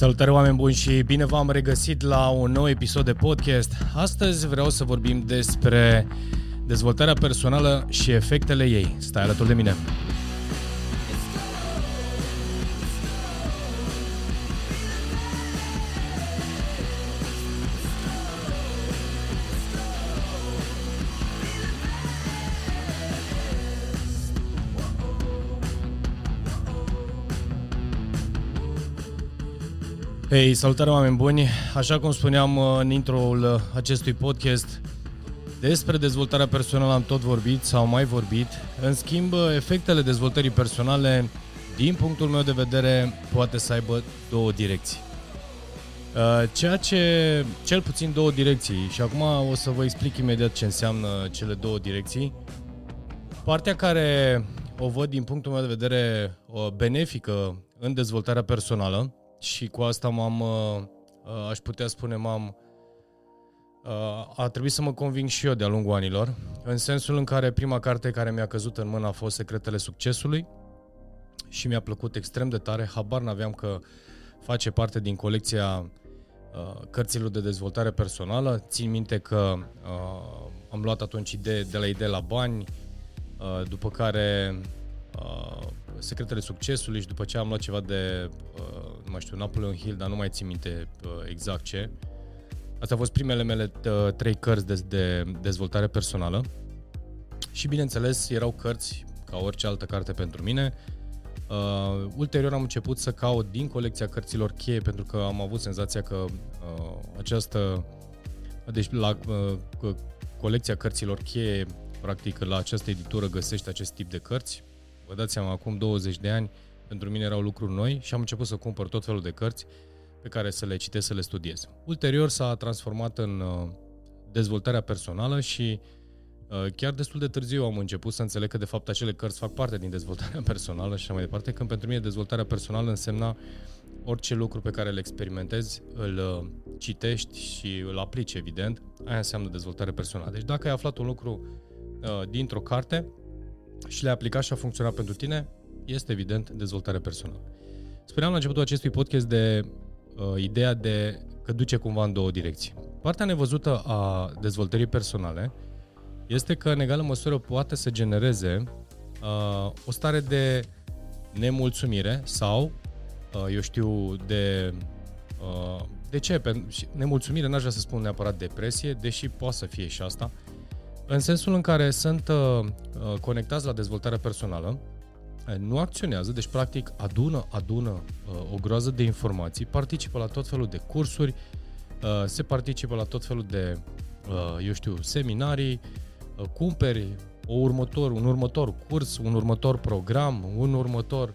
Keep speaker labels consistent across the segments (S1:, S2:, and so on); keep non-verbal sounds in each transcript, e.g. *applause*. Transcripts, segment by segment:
S1: Salutare oameni buni și bine v-am regăsit la un nou episod de podcast. Astăzi vreau să vorbim despre dezvoltarea personală și efectele ei. Stai alături de mine. Hei, salutare oameni buni! Așa cum spuneam uh, în intro-ul uh, acestui podcast, despre dezvoltarea personală am tot vorbit sau mai vorbit. În schimb, uh, efectele dezvoltării personale, din punctul meu de vedere, poate să aibă două direcții. Ceea ce, cel puțin două direcții, și acum o să vă explic imediat ce înseamnă cele două direcții. Partea care o văd din punctul meu de vedere benefică în dezvoltarea personală, și cu asta m-am, uh, uh, aș putea spune, m-am, uh, a trebuit să mă conving și eu de-a lungul anilor, în sensul în care prima carte care mi-a căzut în mână a fost Secretele Succesului și mi-a plăcut extrem de tare, habar n-aveam că face parte din colecția cărților de dezvoltare personală. Țin minte că uh, am luat atunci idee de la idee la bani, uh, după care uh, Secretele Succesului și după ce am luat ceva de, uh, nu mai știu, Napoleon Hill, dar nu mai țin minte uh, exact ce. Astea au fost primele mele uh, trei cărți de, de dezvoltare personală și, bineînțeles, erau cărți ca orice altă carte pentru mine. Uh, ulterior am început să caut din colecția cărților cheie pentru că am avut senzația că uh, această deci la uh, colecția cărților cheie practic la această editură găsești acest tip de cărți Vă dați seama, acum 20 de ani, pentru mine erau lucruri noi și am început să cumpăr tot felul de cărți pe care să le citesc, să le studiez. Ulterior s-a transformat în uh, dezvoltarea personală și uh, chiar destul de târziu am început să înțeleg că de fapt acele cărți fac parte din dezvoltarea *laughs* personală și așa mai departe, când pentru mine dezvoltarea personală însemna orice lucru pe care îl experimentezi, îl uh, citești și îl aplici, evident, aia înseamnă dezvoltare personală. Deci dacă ai aflat un lucru uh, dintr-o carte, și le-ai aplicat și a funcționat pentru tine, este evident dezvoltare personală. Spuneam la începutul acestui podcast de uh, ideea de că duce cumva în două direcții. Partea nevăzută a dezvoltării personale este că în egală măsură poate să genereze uh, o stare de nemulțumire sau, uh, eu știu, de... Uh, de ce? Nemulțumire, n-aș vrea să spun neapărat depresie, deși poate să fie și asta, în sensul în care sunt uh, uh, conectați la dezvoltarea personală, uh, nu acționează, deci practic adună, adună uh, o groază de informații, participă la tot felul de cursuri, uh, se participă la tot felul de, uh, eu știu, seminarii, uh, cumperi o următor, un următor curs, un următor program, un următor,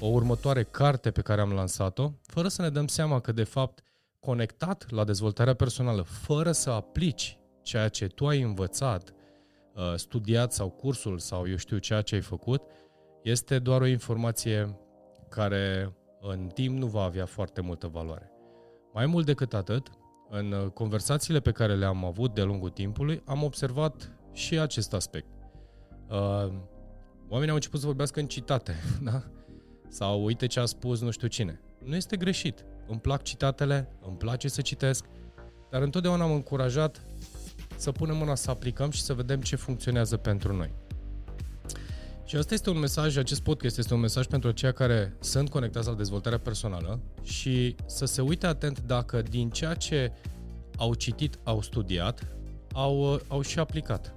S1: o următoare carte pe care am lansat-o, fără să ne dăm seama că de fapt conectat la dezvoltarea personală, fără să aplici ceea ce tu ai învățat, uh, studiat sau cursul sau eu știu ceea ce ai făcut, este doar o informație care în timp nu va avea foarte multă valoare. Mai mult decât atât, în uh, conversațiile pe care le-am avut de-a lungul timpului, am observat și acest aspect. Uh, oamenii au început să vorbească în citate, *laughs* da? Sau uite ce a spus nu știu cine. Nu este greșit. Îmi plac citatele, îmi place să citesc, dar întotdeauna am încurajat să punem mâna să aplicăm și să vedem ce funcționează pentru noi. Și asta este un mesaj, acest podcast este un mesaj pentru aceia care sunt conectați la dezvoltarea personală și să se uite atent dacă din ceea ce au citit, au studiat, au, au și aplicat.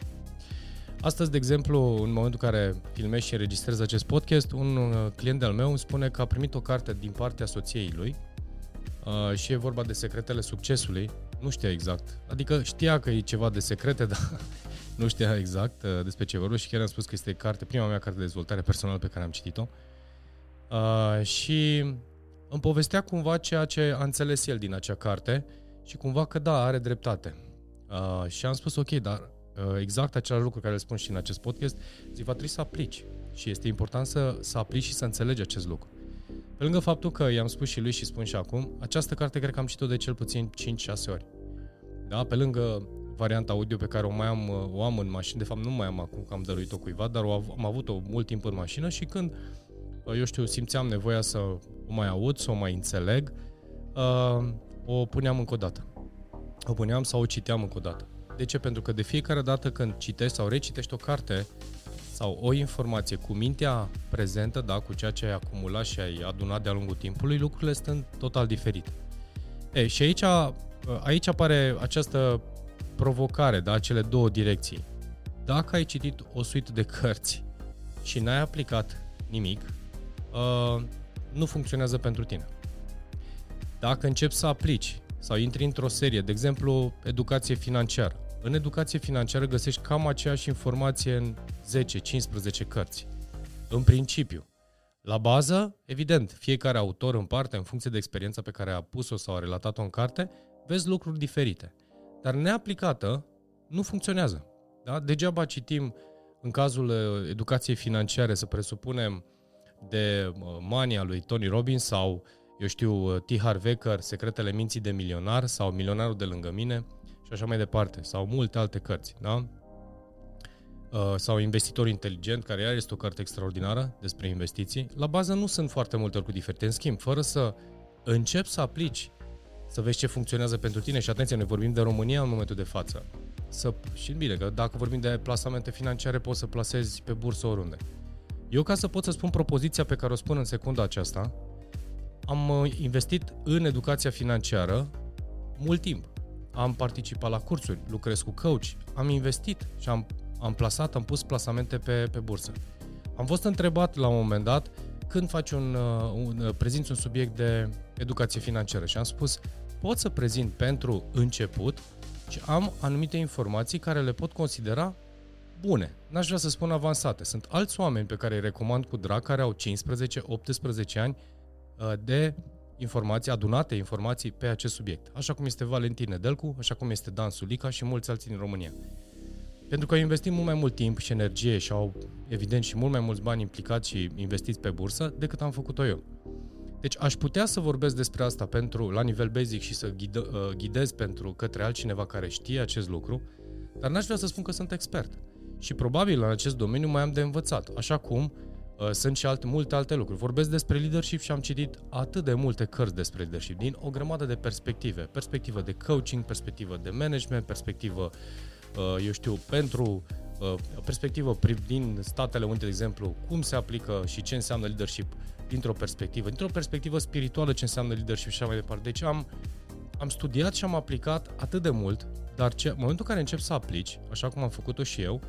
S1: Astăzi, de exemplu, în momentul în care filmez și înregistrez acest podcast, un uh, client al meu îmi spune că a primit o carte din partea soției lui uh, și e vorba de secretele succesului nu știa exact. Adică știa că e ceva de secrete, *laughs* dar nu știa exact uh, despre ce vorbesc și chiar am spus că este carte, prima mea carte de dezvoltare personală pe care am citit-o. Uh, și îmi povestea cumva ceea ce a înțeles el din acea carte și cumva că da, are dreptate. Uh, și am spus ok, dar uh, exact același lucru care îl spun și în acest podcast, zic, va trebui să aplici. Și este important să, să aplici și să înțelegi acest lucru. Pe lângă faptul că i-am spus și lui și spun și acum, această carte cred că am citit-o de cel puțin 5-6 ori. Da? Pe lângă varianta audio pe care o mai am, o am în mașină, de fapt nu mai am acum că am dăruit-o cuiva, dar o am avut-o mult timp în mașină și când, eu știu, simțeam nevoia să o mai aud, să o mai înțeleg, uh, o puneam încă o dată. O puneam sau o citeam încă o dată. De ce? Pentru că de fiecare dată când citești sau recitești o carte sau o informație cu mintea prezentă, da, cu ceea ce ai acumulat și ai adunat de-a lungul timpului, lucrurile sunt total diferite. E, și aici, aici apare această provocare, da, cele două direcții. Dacă ai citit o suită de cărți și n-ai aplicat nimic, uh, nu funcționează pentru tine. Dacă începi să aplici sau intri într-o serie, de exemplu, educație financiară, în educație financiară găsești cam aceeași informație în 10-15 cărți. În principiu. La bază, evident, fiecare autor în parte, în funcție de experiența pe care a pus-o sau a relatat-o în carte, vezi lucruri diferite. Dar neaplicată, nu funcționează. Da? Degeaba citim, în cazul uh, educației financiare, să presupunem de uh, mania lui Tony Robbins sau, eu știu, uh, T. Harv Eker, Secretele minții de milionar sau Milionarul de lângă mine și așa mai departe, sau multe alte cărți, da? sau Investitor inteligent, care iar este o carte extraordinară despre investiții. La bază nu sunt foarte multe lucruri diferite. În schimb, fără să începi să aplici, să vezi ce funcționează pentru tine și atenție, noi vorbim de România în momentul de față. Să, și bine, că dacă vorbim de plasamente financiare, poți să plasezi pe bursă oriunde. Eu, ca să pot să spun propoziția pe care o spun în secunda aceasta, am uh, investit în educația financiară mult timp. Am participat la cursuri, lucrez cu coach, am investit și am, am plasat, am pus plasamente pe, pe bursă. Am fost întrebat la un moment dat când faci un, uh, un uh, prezinți un subiect de educație financiară și am spus pot să prezint pentru început și am anumite informații care le pot considera bune. N-aș vrea să spun avansate. Sunt alți oameni pe care îi recomand cu drag, care au 15-18 ani uh, de informații, adunate informații pe acest subiect. Așa cum este Valentin Nedelcu, așa cum este Dan Sulica și mulți alții din România. Pentru că au investit mult mai mult timp și energie și au, evident, și mult mai mulți bani implicați și investiți pe bursă decât am făcut-o eu. Deci aș putea să vorbesc despre asta pentru la nivel basic și să ghidă, uh, ghidez pentru către altcineva care știe acest lucru, dar n-aș vrea să spun că sunt expert. Și probabil în acest domeniu mai am de învățat, așa cum uh, sunt și alte, multe alte lucruri. Vorbesc despre leadership și am citit atât de multe cărți despre leadership, din o grămadă de perspective. Perspectivă de coaching, perspectivă de management, perspectivă, uh, eu știu, pentru uh, perspectivă din Statele Unite, de exemplu, cum se aplică și ce înseamnă leadership dintr-o perspectivă, dintr-o perspectivă spirituală ce înseamnă leadership și așa mai departe. Deci am, am studiat și am aplicat atât de mult, dar ce, în momentul în care încep să aplici, așa cum am făcut-o și eu,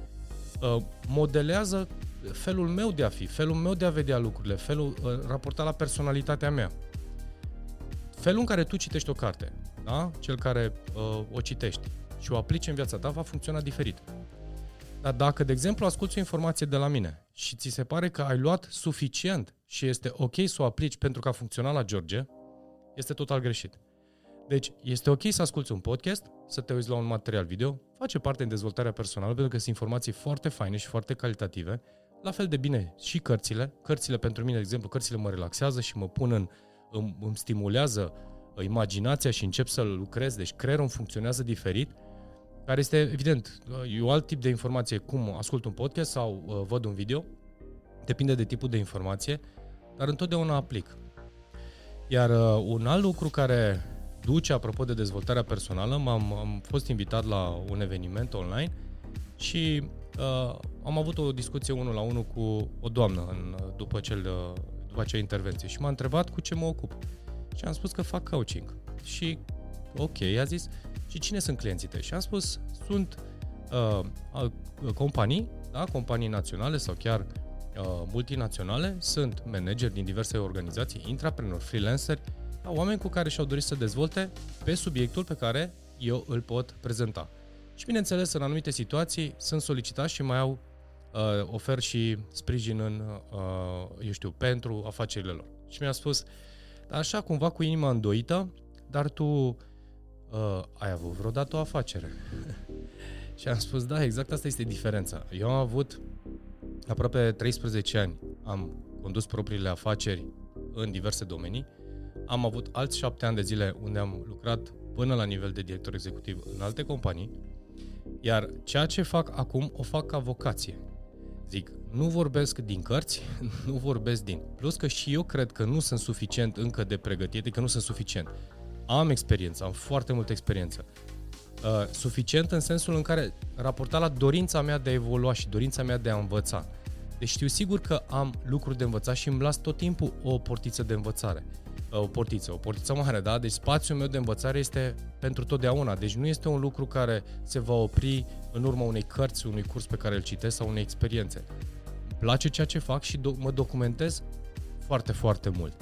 S1: uh, modelează felul meu de a fi, felul meu de a vedea lucrurile, felul uh, raportat la personalitatea mea. Felul în care tu citești o carte, da? cel care uh, o citești și o aplici în viața ta va funcționa diferit. Dar dacă, de exemplu, asculti o informație de la mine și ți se pare că ai luat suficient și este ok să o aplici pentru că a funcționat la George, este total greșit. Deci, este ok să asculti un podcast, să te uiți la un material video, face parte din dezvoltarea personală pentru că sunt informații foarte faine și foarte calitative, la fel de bine și cărțile. Cărțile pentru mine, de exemplu, cărțile mă relaxează și mă pun în, îmi, îmi stimulează imaginația și încep să lucrez, deci creierul funcționează diferit care este, evident, e un alt tip de informație, cum ascult un podcast sau uh, văd un video, depinde de tipul de informație, dar întotdeauna aplic. Iar uh, un alt lucru care duce, apropo de dezvoltarea personală, m-am, am fost invitat la un eveniment online și uh, am avut o discuție unul la unul cu o doamnă în, după, cel, uh, după acea intervenție și m-a întrebat cu ce mă ocup. Și am spus că fac coaching. Și ok, a zis, și cine sunt clienții tăi? Și am spus, sunt uh, companii, da, companii naționale sau chiar uh, multinaționale, sunt manageri din diverse organizații, intraprenori, freelanceri, da, oameni cu care și-au dorit să dezvolte pe subiectul pe care eu îl pot prezenta. Și bineînțeles, în anumite situații sunt solicitați și mai au uh, ofer și sprijin în, uh, eu știu, pentru afacerile lor. Și mi-a spus, așa cumva cu inima îndoită, dar tu uh, ai avut vreodată o afacere? *laughs* și am spus, da, exact asta este diferența. Eu am avut aproape 13 ani, am condus propriile afaceri în diverse domenii, am avut alți 7 ani de zile unde am lucrat până la nivel de director executiv în alte companii, iar ceea ce fac acum o fac ca vocație. Zic, nu vorbesc din cărți, *laughs* nu vorbesc din. Plus că și eu cred că nu sunt suficient încă de pregătit, că nu sunt suficient. Am experiență, am foarte multă experiență. Uh, suficient în sensul în care raportat la dorința mea de a evolua și dorința mea de a învăța. Deci știu sigur că am lucruri de învățat și îmi las tot timpul o portiță de învățare. Uh, o portiță, o portiță mare, da? Deci spațiul meu de învățare este pentru totdeauna. Deci nu este un lucru care se va opri în urma unei cărți, unui curs pe care îl citesc sau unei experiențe. Îmi place ceea ce fac și do- mă documentez foarte, foarte mult.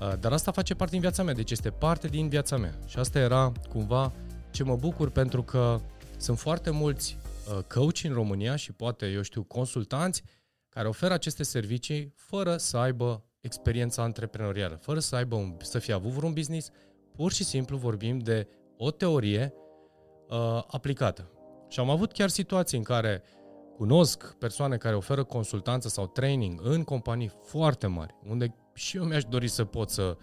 S1: Uh, dar asta face parte din viața mea, deci este parte din viața mea. Și asta era cumva ce mă bucur pentru că sunt foarte mulți uh, coach în România și poate, eu știu, consultanți care oferă aceste servicii fără să aibă experiența antreprenorială, fără să aibă un, să fie avut vreun business, pur și simplu vorbim de o teorie uh, aplicată. Și am avut chiar situații în care cunosc persoane care oferă consultanță sau training în companii foarte mari, unde și eu mi-aș dori să pot să,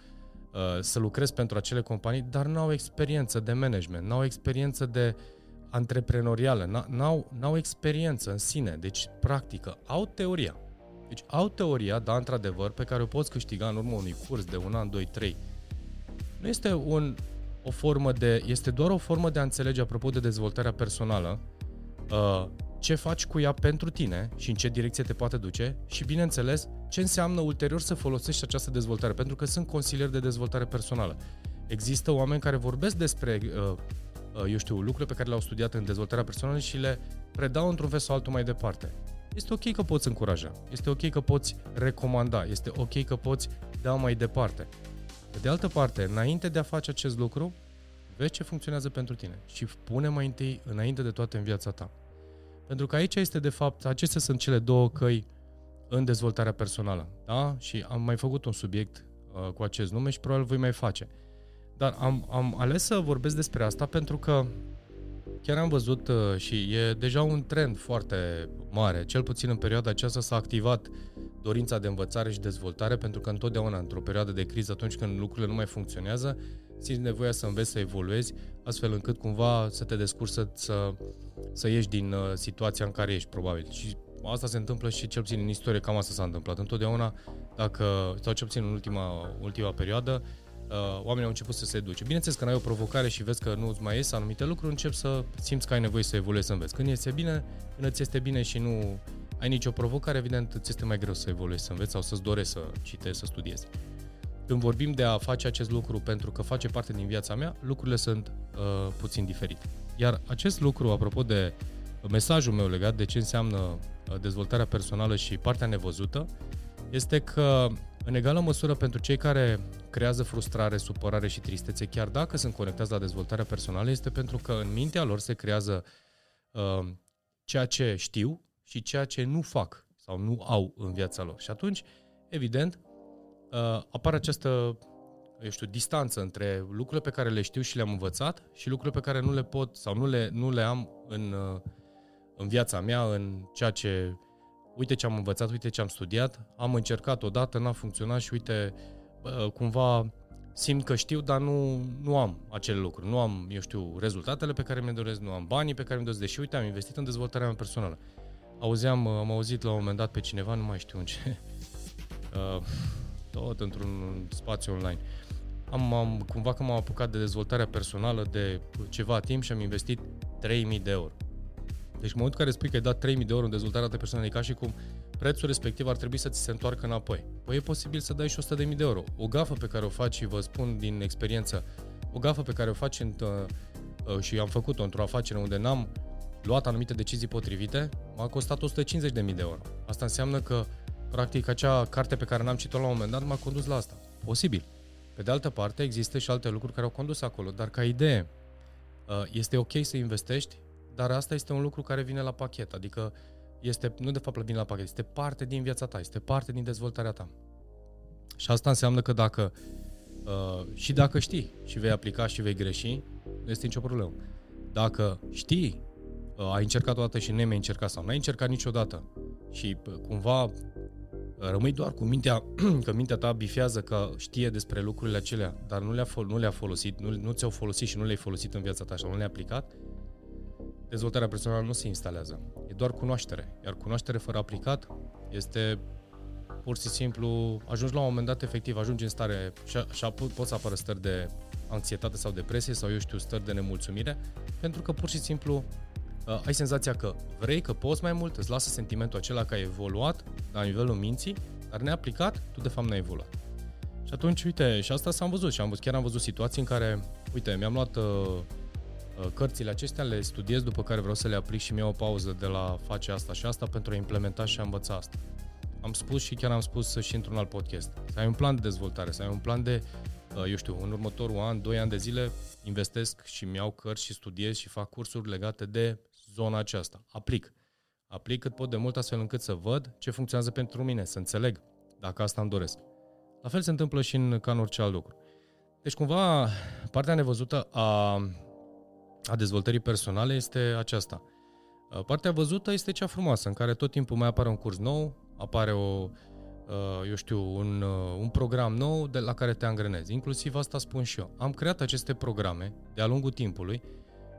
S1: uh, să lucrez pentru acele companii, dar nu au experiență de management, nu au experiență de antreprenorială, n-au, n-au experiență în sine, deci practică, au teoria. Deci au teoria, da, într-adevăr, pe care o poți câștiga în urma unui curs de un an, doi, trei. Nu este un, o formă de, este doar o formă de a înțelege, apropo de dezvoltarea personală, uh, ce faci cu ea pentru tine și în ce direcție te poate duce și, bineînțeles, ce înseamnă ulterior să folosești această dezvoltare, pentru că sunt consilieri de dezvoltare personală. Există oameni care vorbesc despre, uh, uh, eu știu, lucruri pe care le-au studiat în dezvoltarea personală și le predau într-un fel sau altul mai departe. Este ok că poți încuraja, este ok că poți recomanda, este ok că poți da mai departe. Pe de altă parte, înainte de a face acest lucru, vezi ce funcționează pentru tine și pune mai întâi înainte de toate în viața ta. Pentru că aici este de fapt, acestea sunt cele două căi în dezvoltarea personală. Da? Și am mai făcut un subiect uh, cu acest nume și probabil voi mai face. Dar am, am ales să vorbesc despre asta pentru că chiar am văzut uh, și e deja un trend foarte mare, cel puțin în perioada aceasta s-a activat dorința de învățare și dezvoltare, pentru că întotdeauna, într-o perioadă de criză, atunci când lucrurile nu mai funcționează, simți nevoia să înveți să evoluezi, astfel încât cumva să te descurci să, să, să ieși din uh, situația în care ești, probabil. Și asta se întâmplă și cel puțin în istorie, cam asta s-a întâmplat. Întotdeauna, dacă, sau cel puțin în ultima, ultima perioadă, uh, oamenii au început să se duce. Bineînțeles, când ai o provocare și vezi că nu-ți mai ies anumite lucruri, începi să simți că ai nevoie să evoluezi, să înveți. Când este bine, când îți este bine și nu ai nicio provocare, evident, îți este mai greu să evoluezi, să înveți sau să-ți dorești să citești, să studiezi. Când vorbim de a face acest lucru pentru că face parte din viața mea, lucrurile sunt uh, puțin diferite. Iar acest lucru, apropo de mesajul meu legat de ce înseamnă uh, dezvoltarea personală și partea nevăzută, este că în egală măsură pentru cei care creează frustrare, supărare și tristețe, chiar dacă sunt conectați la dezvoltarea personală, este pentru că în mintea lor se creează uh, ceea ce știu și ceea ce nu fac sau nu au în viața lor. Și atunci, evident, uh, apare această, eu știu, distanță între lucrurile pe care le știu și le-am învățat și lucrurile pe care nu le pot sau nu le, nu le am în, uh, în viața mea, în ceea ce, uite ce am învățat, uite ce am studiat, am încercat odată, n-a funcționat și uite, uh, cumva simt că știu, dar nu, nu am acele lucruri. Nu am, eu știu, rezultatele pe care mi-le doresc, nu am banii pe care mi-le doresc, deși, uite, am investit în dezvoltarea mea personală. Auzeam, am auzit la un moment dat pe cineva, nu mai știu în ce, *laughs* uh, tot într-un spațiu online. Am, am, cumva că m-am apucat de dezvoltarea personală de ceva timp și am investit 3000 de euro. Deci în momentul în care spui că ai dat 3000 de euro în dezvoltarea ta personală, e ca și cum prețul respectiv ar trebui să ți se întoarcă înapoi. Păi e posibil să dai și 100.000 de euro. O gafă pe care o faci și vă spun din experiență, o gafă pe care o faci în, uh, și am făcut-o într-o afacere unde n-am luat anumite decizii potrivite, m-a costat 150.000 de euro. Asta înseamnă că, practic, acea carte pe care n-am citit-o la un moment dat m-a condus la asta. Posibil. Pe de altă parte, există și alte lucruri care au condus acolo, dar ca idee, uh, este ok să investești, dar asta este un lucru care vine la pachet, adică este, nu de fapt vine la pachet, este parte din viața ta, este parte din dezvoltarea ta. Și asta înseamnă că dacă, uh, și dacă știi și vei aplica și vei greși, nu este nicio problemă. Dacă știi ai încercat o dată și nu mai încercat sau n-ai încercat niciodată și cumva rămâi doar cu mintea, *clears throat* că mintea ta bifează că știe despre lucrurile acelea, dar nu le-a, nu le-a folosit, nu, nu ți-au folosit și nu le-ai folosit în viața ta și nu le-ai aplicat, dezvoltarea personală nu se instalează. E doar cunoaștere. Iar cunoaștere fără aplicat este pur și simplu, ajungi la un moment dat, efectiv, ajungi în stare și, și poți să apară stări de anxietate sau depresie sau, eu știu, stări de nemulțumire, pentru că pur și simplu uh, ai senzația că vrei, că poți mai mult, îți lasă sentimentul acela că ai evoluat la nivelul minții, dar neaplicat, tu de fapt n-ai evoluat. Și atunci, uite, și asta s-am văzut și am văzut, chiar am văzut situații în care, uite, mi-am luat uh, uh, cărțile acestea, le studiez, după care vreau să le aplic și mi-au o pauză de la face asta și asta pentru a implementa și a învăța asta. Am spus și chiar am spus și într-un alt podcast. Să ai un plan de dezvoltare, să ai un plan de, uh, eu știu, în următorul an, doi ani de zile, investesc și mi-au cărți și studiez și fac cursuri legate de zona aceasta. Aplic. Aplic cât pot de mult astfel încât să văd ce funcționează pentru mine, să înțeleg dacă asta îmi doresc. La fel se întâmplă și în, ca în orice alt lucru. Deci, cumva, partea nevăzută a, a dezvoltării personale este aceasta. Partea văzută este cea frumoasă, în care tot timpul mai apare un curs nou, apare o, eu știu, un, un program nou de la care te angrenezi. Inclusiv asta spun și eu. Am creat aceste programe de-a lungul timpului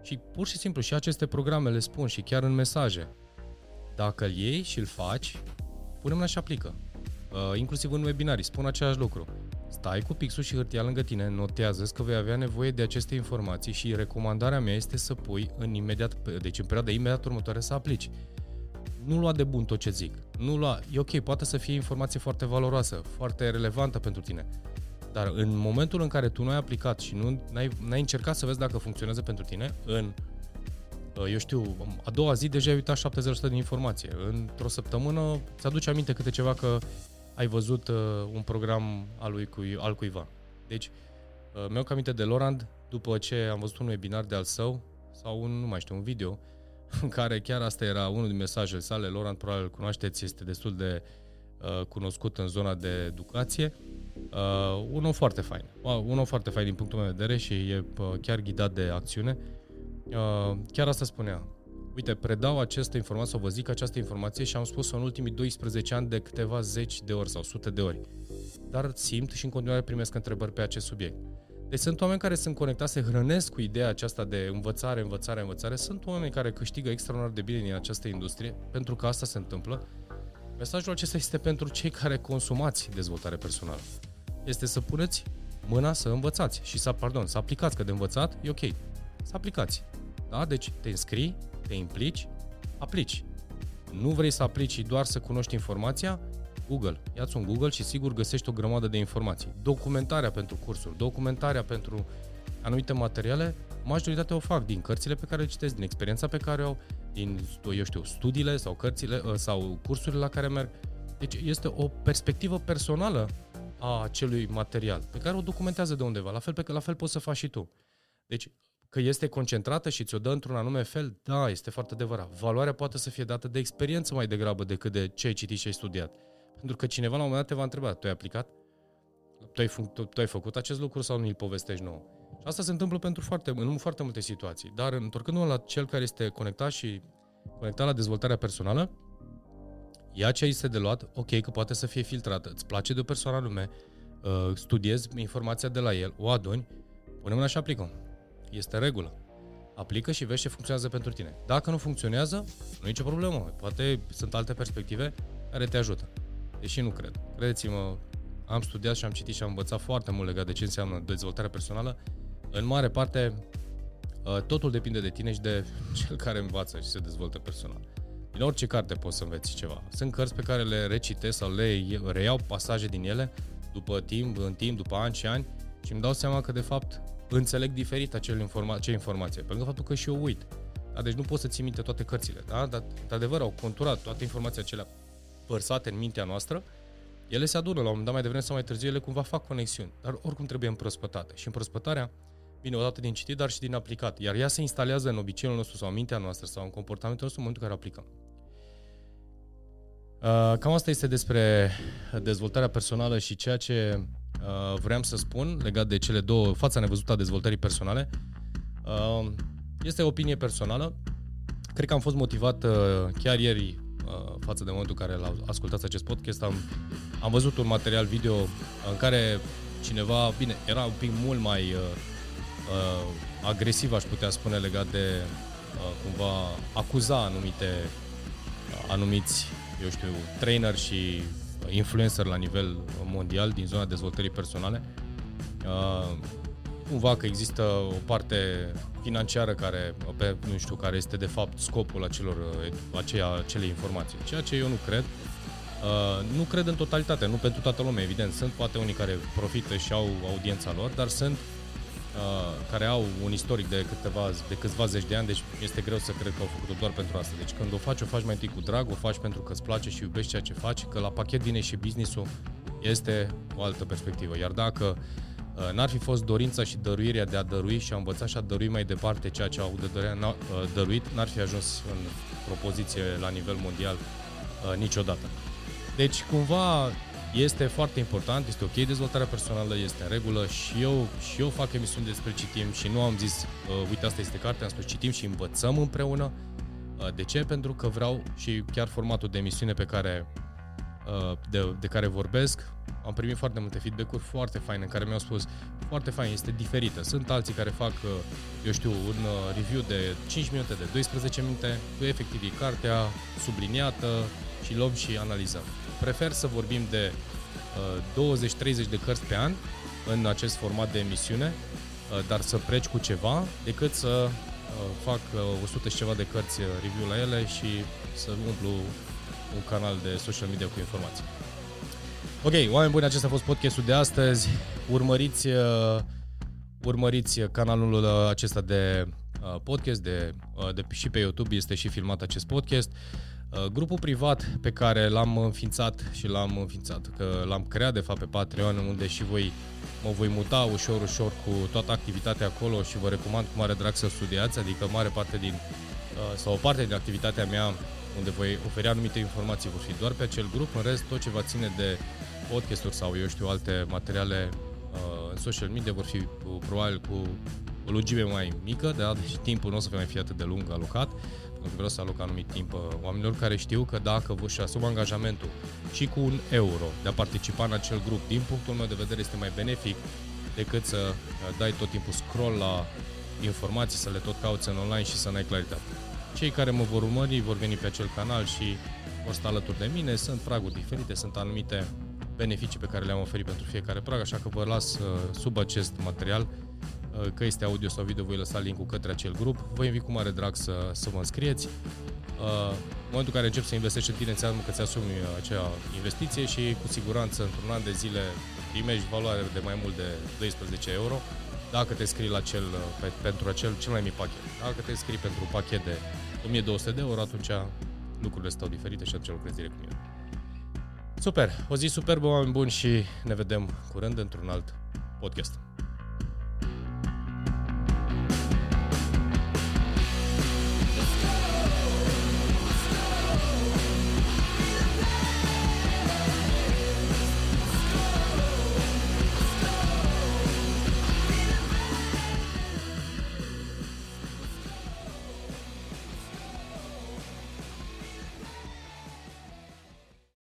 S1: și pur și simplu și aceste programe le spun și chiar în mesaje. Dacă îl iei și îl faci, punem-l și aplică. Uh, inclusiv în webinarii, spun același lucru. Stai cu pixul și hârtia lângă tine, notează că vei avea nevoie de aceste informații și recomandarea mea este să pui în imediat, deci în perioada imediat următoare să aplici. Nu lua de bun tot ce zic. Nu lua, e ok, poate să fie informație foarte valoroasă, foarte relevantă pentru tine. Dar în momentul în care tu nu ai aplicat și nu ai ai încercat să vezi dacă funcționează pentru tine, în uh, eu știu, a doua zi deja ai uitat 70% din informație. Într-o săptămână ți-aduce aminte câte ceva că ai văzut uh, un program al, lui, cui, al cuiva. Deci, uh, mi-au aminte de Lorand, după ce am văzut un webinar de al său, sau un, nu mai știu, un video, *laughs* în care chiar asta era unul din mesajele sale. Lorand, probabil îl cunoașteți, este destul de uh, cunoscut în zona de educație. Uh, un om foarte fain. Uh, un om foarte fain din punctul meu de vedere și e uh, chiar ghidat de acțiune. Uh, chiar asta spunea uite, predau această informație sau vă zic această informație și am spus-o în ultimii 12 ani de câteva zeci de ori sau sute de ori. Dar simt și în continuare primesc întrebări pe acest subiect. Deci sunt oameni care sunt conectați, se hrănesc cu ideea aceasta de învățare, învățare, învățare. Sunt oameni care câștigă extraordinar de bine din această industrie, pentru că asta se întâmplă. Mesajul acesta este pentru cei care consumați dezvoltare personală. Este să puneți mâna să învățați și să, pardon, să aplicați, că de învățat e ok. Să aplicați. Da? Deci te înscrii, te implici, aplici. Nu vrei să aplici doar să cunoști informația? Google. Ia-ți un Google și sigur găsești o grămadă de informații. Documentarea pentru cursuri, documentarea pentru anumite materiale, majoritatea o fac din cărțile pe care le citesc, din experiența pe care o au, din, eu știu, studiile sau cărțile ă, sau cursurile la care merg. Deci este o perspectivă personală a acelui material pe care o documentează de undeva. La fel, pe, la fel poți să faci și tu. Deci că este concentrată și ți-o dă într-un anume fel, da, este foarte adevărat. Valoarea poate să fie dată de experiență mai degrabă decât de ce ai citit și ai studiat. Pentru că cineva la un moment dat te va întreba, tu ai aplicat? Tu ai, tu, tu ai făcut acest lucru sau nu îl povestești nou? Și asta se întâmplă pentru foarte, în foarte multe situații. Dar întorcându-mă la cel care este conectat și conectat la dezvoltarea personală, ia ce este de luat, ok, că poate să fie filtrată, îți place de o persoană anume, uh, studiezi informația de la el, o aduni, punem la și aplicăm. Este regulă. Aplică și vezi ce funcționează pentru tine. Dacă nu funcționează, nu e nicio problemă. Poate sunt alte perspective care te ajută. Deși nu cred. Credeți-mă, am studiat și am citit și am învățat foarte mult legat de ce înseamnă dezvoltarea personală. În mare parte, ă, totul depinde de tine și de *laughs* cel care învață și se dezvoltă personal. Din orice carte poți să înveți ceva. Sunt cărți pe care le recitesc sau le reiau pasaje din ele după timp, în timp, după ani și ani și îmi dau seama că de fapt înțeleg diferit acel informa- ce informație, pentru că faptul că și eu uit. Da? Deci nu pot să ții minte toate cărțile, da? dar de adevăr au conturat toate informațiile acelea părsate în mintea noastră, ele se adună la un moment dat mai devreme sau mai târziu, ele cumva fac conexiuni, dar oricum trebuie împrospătate. Și împrospătarea vine odată din citit, dar și din aplicat. Iar ea se instalează în obiceiul nostru sau în mintea noastră sau în comportamentul nostru în momentul în care aplicăm. Uh, cam asta este despre dezvoltarea personală și ceea ce uh, vreau să spun legat de cele două, fața nevăzută a dezvoltării personale. Uh, este o opinie personală. Cred că am fost motivat uh, chiar ieri uh, față de momentul în care l ascultat acest podcast. Am, am văzut un material video în care cineva, bine, era un pic mult mai uh, uh, agresiv, aș putea spune, legat de cumva acuza anumite anumiți, eu știu, trainer și influencer la nivel mondial din zona dezvoltării personale. Cumva că există o parte financiară care, pe, nu știu, care este de fapt scopul acelor, aceea, acelei informații. Ceea ce eu nu cred. Uh, nu cred în totalitate, nu pentru toată lumea, evident. Sunt poate unii care profită și au audiența lor, dar sunt uh, care au un istoric de, câteva, de câțiva zeci de ani, deci este greu să cred că au făcut-o doar pentru asta. Deci când o faci, o faci mai întâi cu drag, o faci pentru că îți place și iubești ceea ce faci, că la pachet vine și business-ul, este o altă perspectivă. Iar dacă uh, n-ar fi fost dorința și dăruirea de a dărui și a învăța și a dărui mai departe ceea ce au de dăruit, uh, dăruit, n-ar fi ajuns în propoziție la nivel mondial uh, niciodată. Deci, cumva, este foarte important, este ok dezvoltarea personală, este în regulă și eu, și eu fac emisiuni despre citim și nu am zis, uh, uite, asta este cartea, am spus citim și învățăm împreună. Uh, de ce? Pentru că vreau și chiar formatul de emisiune pe care, uh, de, de care vorbesc, am primit foarte multe feedback-uri foarte faine în care mi-au spus foarte fain, este diferită. Sunt alții care fac, uh, eu știu, un uh, review de 5 minute, de 12 minute, cu efectiv e cartea subliniată și luăm și analizăm. Prefer să vorbim de uh, 20-30 de cărți pe an în acest format de emisiune, uh, dar să pleci cu ceva, decât să uh, fac uh, 100 și ceva de cărți uh, review la ele și să umplu un canal de social media cu informații. Ok, oameni buni, acesta a fost podcastul de astăzi. Urmăriți, uh, urmăriți canalul uh, acesta de uh, podcast de, uh, de, și pe YouTube, este și filmat acest podcast. Uh, grupul privat pe care l-am înființat și l-am înființat, că l-am creat de fapt pe Patreon, unde și voi mă voi muta ușor, ușor cu toată activitatea acolo și vă recomand cu mare drag să studiați, adică mare parte din, uh, sau o parte din activitatea mea unde voi oferi anumite informații vor fi doar pe acel grup, în rest tot ce va ține de podcasturi sau eu știu alte materiale uh, în social media vor fi probabil cu o lungime mai mică, da? deci timpul nu o să fie mai fi atât de lung alocat, pentru că vreau să aloc anumit timp uh, oamenilor care știu că dacă vă și asumă angajamentul și cu un euro de a participa în acel grup, din punctul meu de vedere este mai benefic decât să uh, dai tot timpul scroll la informații, să le tot cauți în online și să n-ai claritate. Cei care mă vor urmări vor veni pe acel canal și vor sta alături de mine, sunt praguri diferite, sunt anumite beneficii pe care le-am oferit pentru fiecare prag, așa că vă las uh, sub acest material Uh, că este audio sau video, voi lăsa linkul către acel grup. Vă invit cu mare drag să, să vă înscrieți. Uh, în momentul în care începi să investești în tine, înseamnă că ți-asumi acea investiție și cu siguranță într-un an de zile primești valoare de mai mult de 12 euro dacă te scrii la cel, pe, pentru acel cel mai mic pachet. Dacă te scrii pentru un pachet de 1200 de euro, atunci lucrurile stau diferite și atunci lucrezi direct cu mine. Super! O zi superbă, oameni buni și ne vedem curând într-un alt podcast.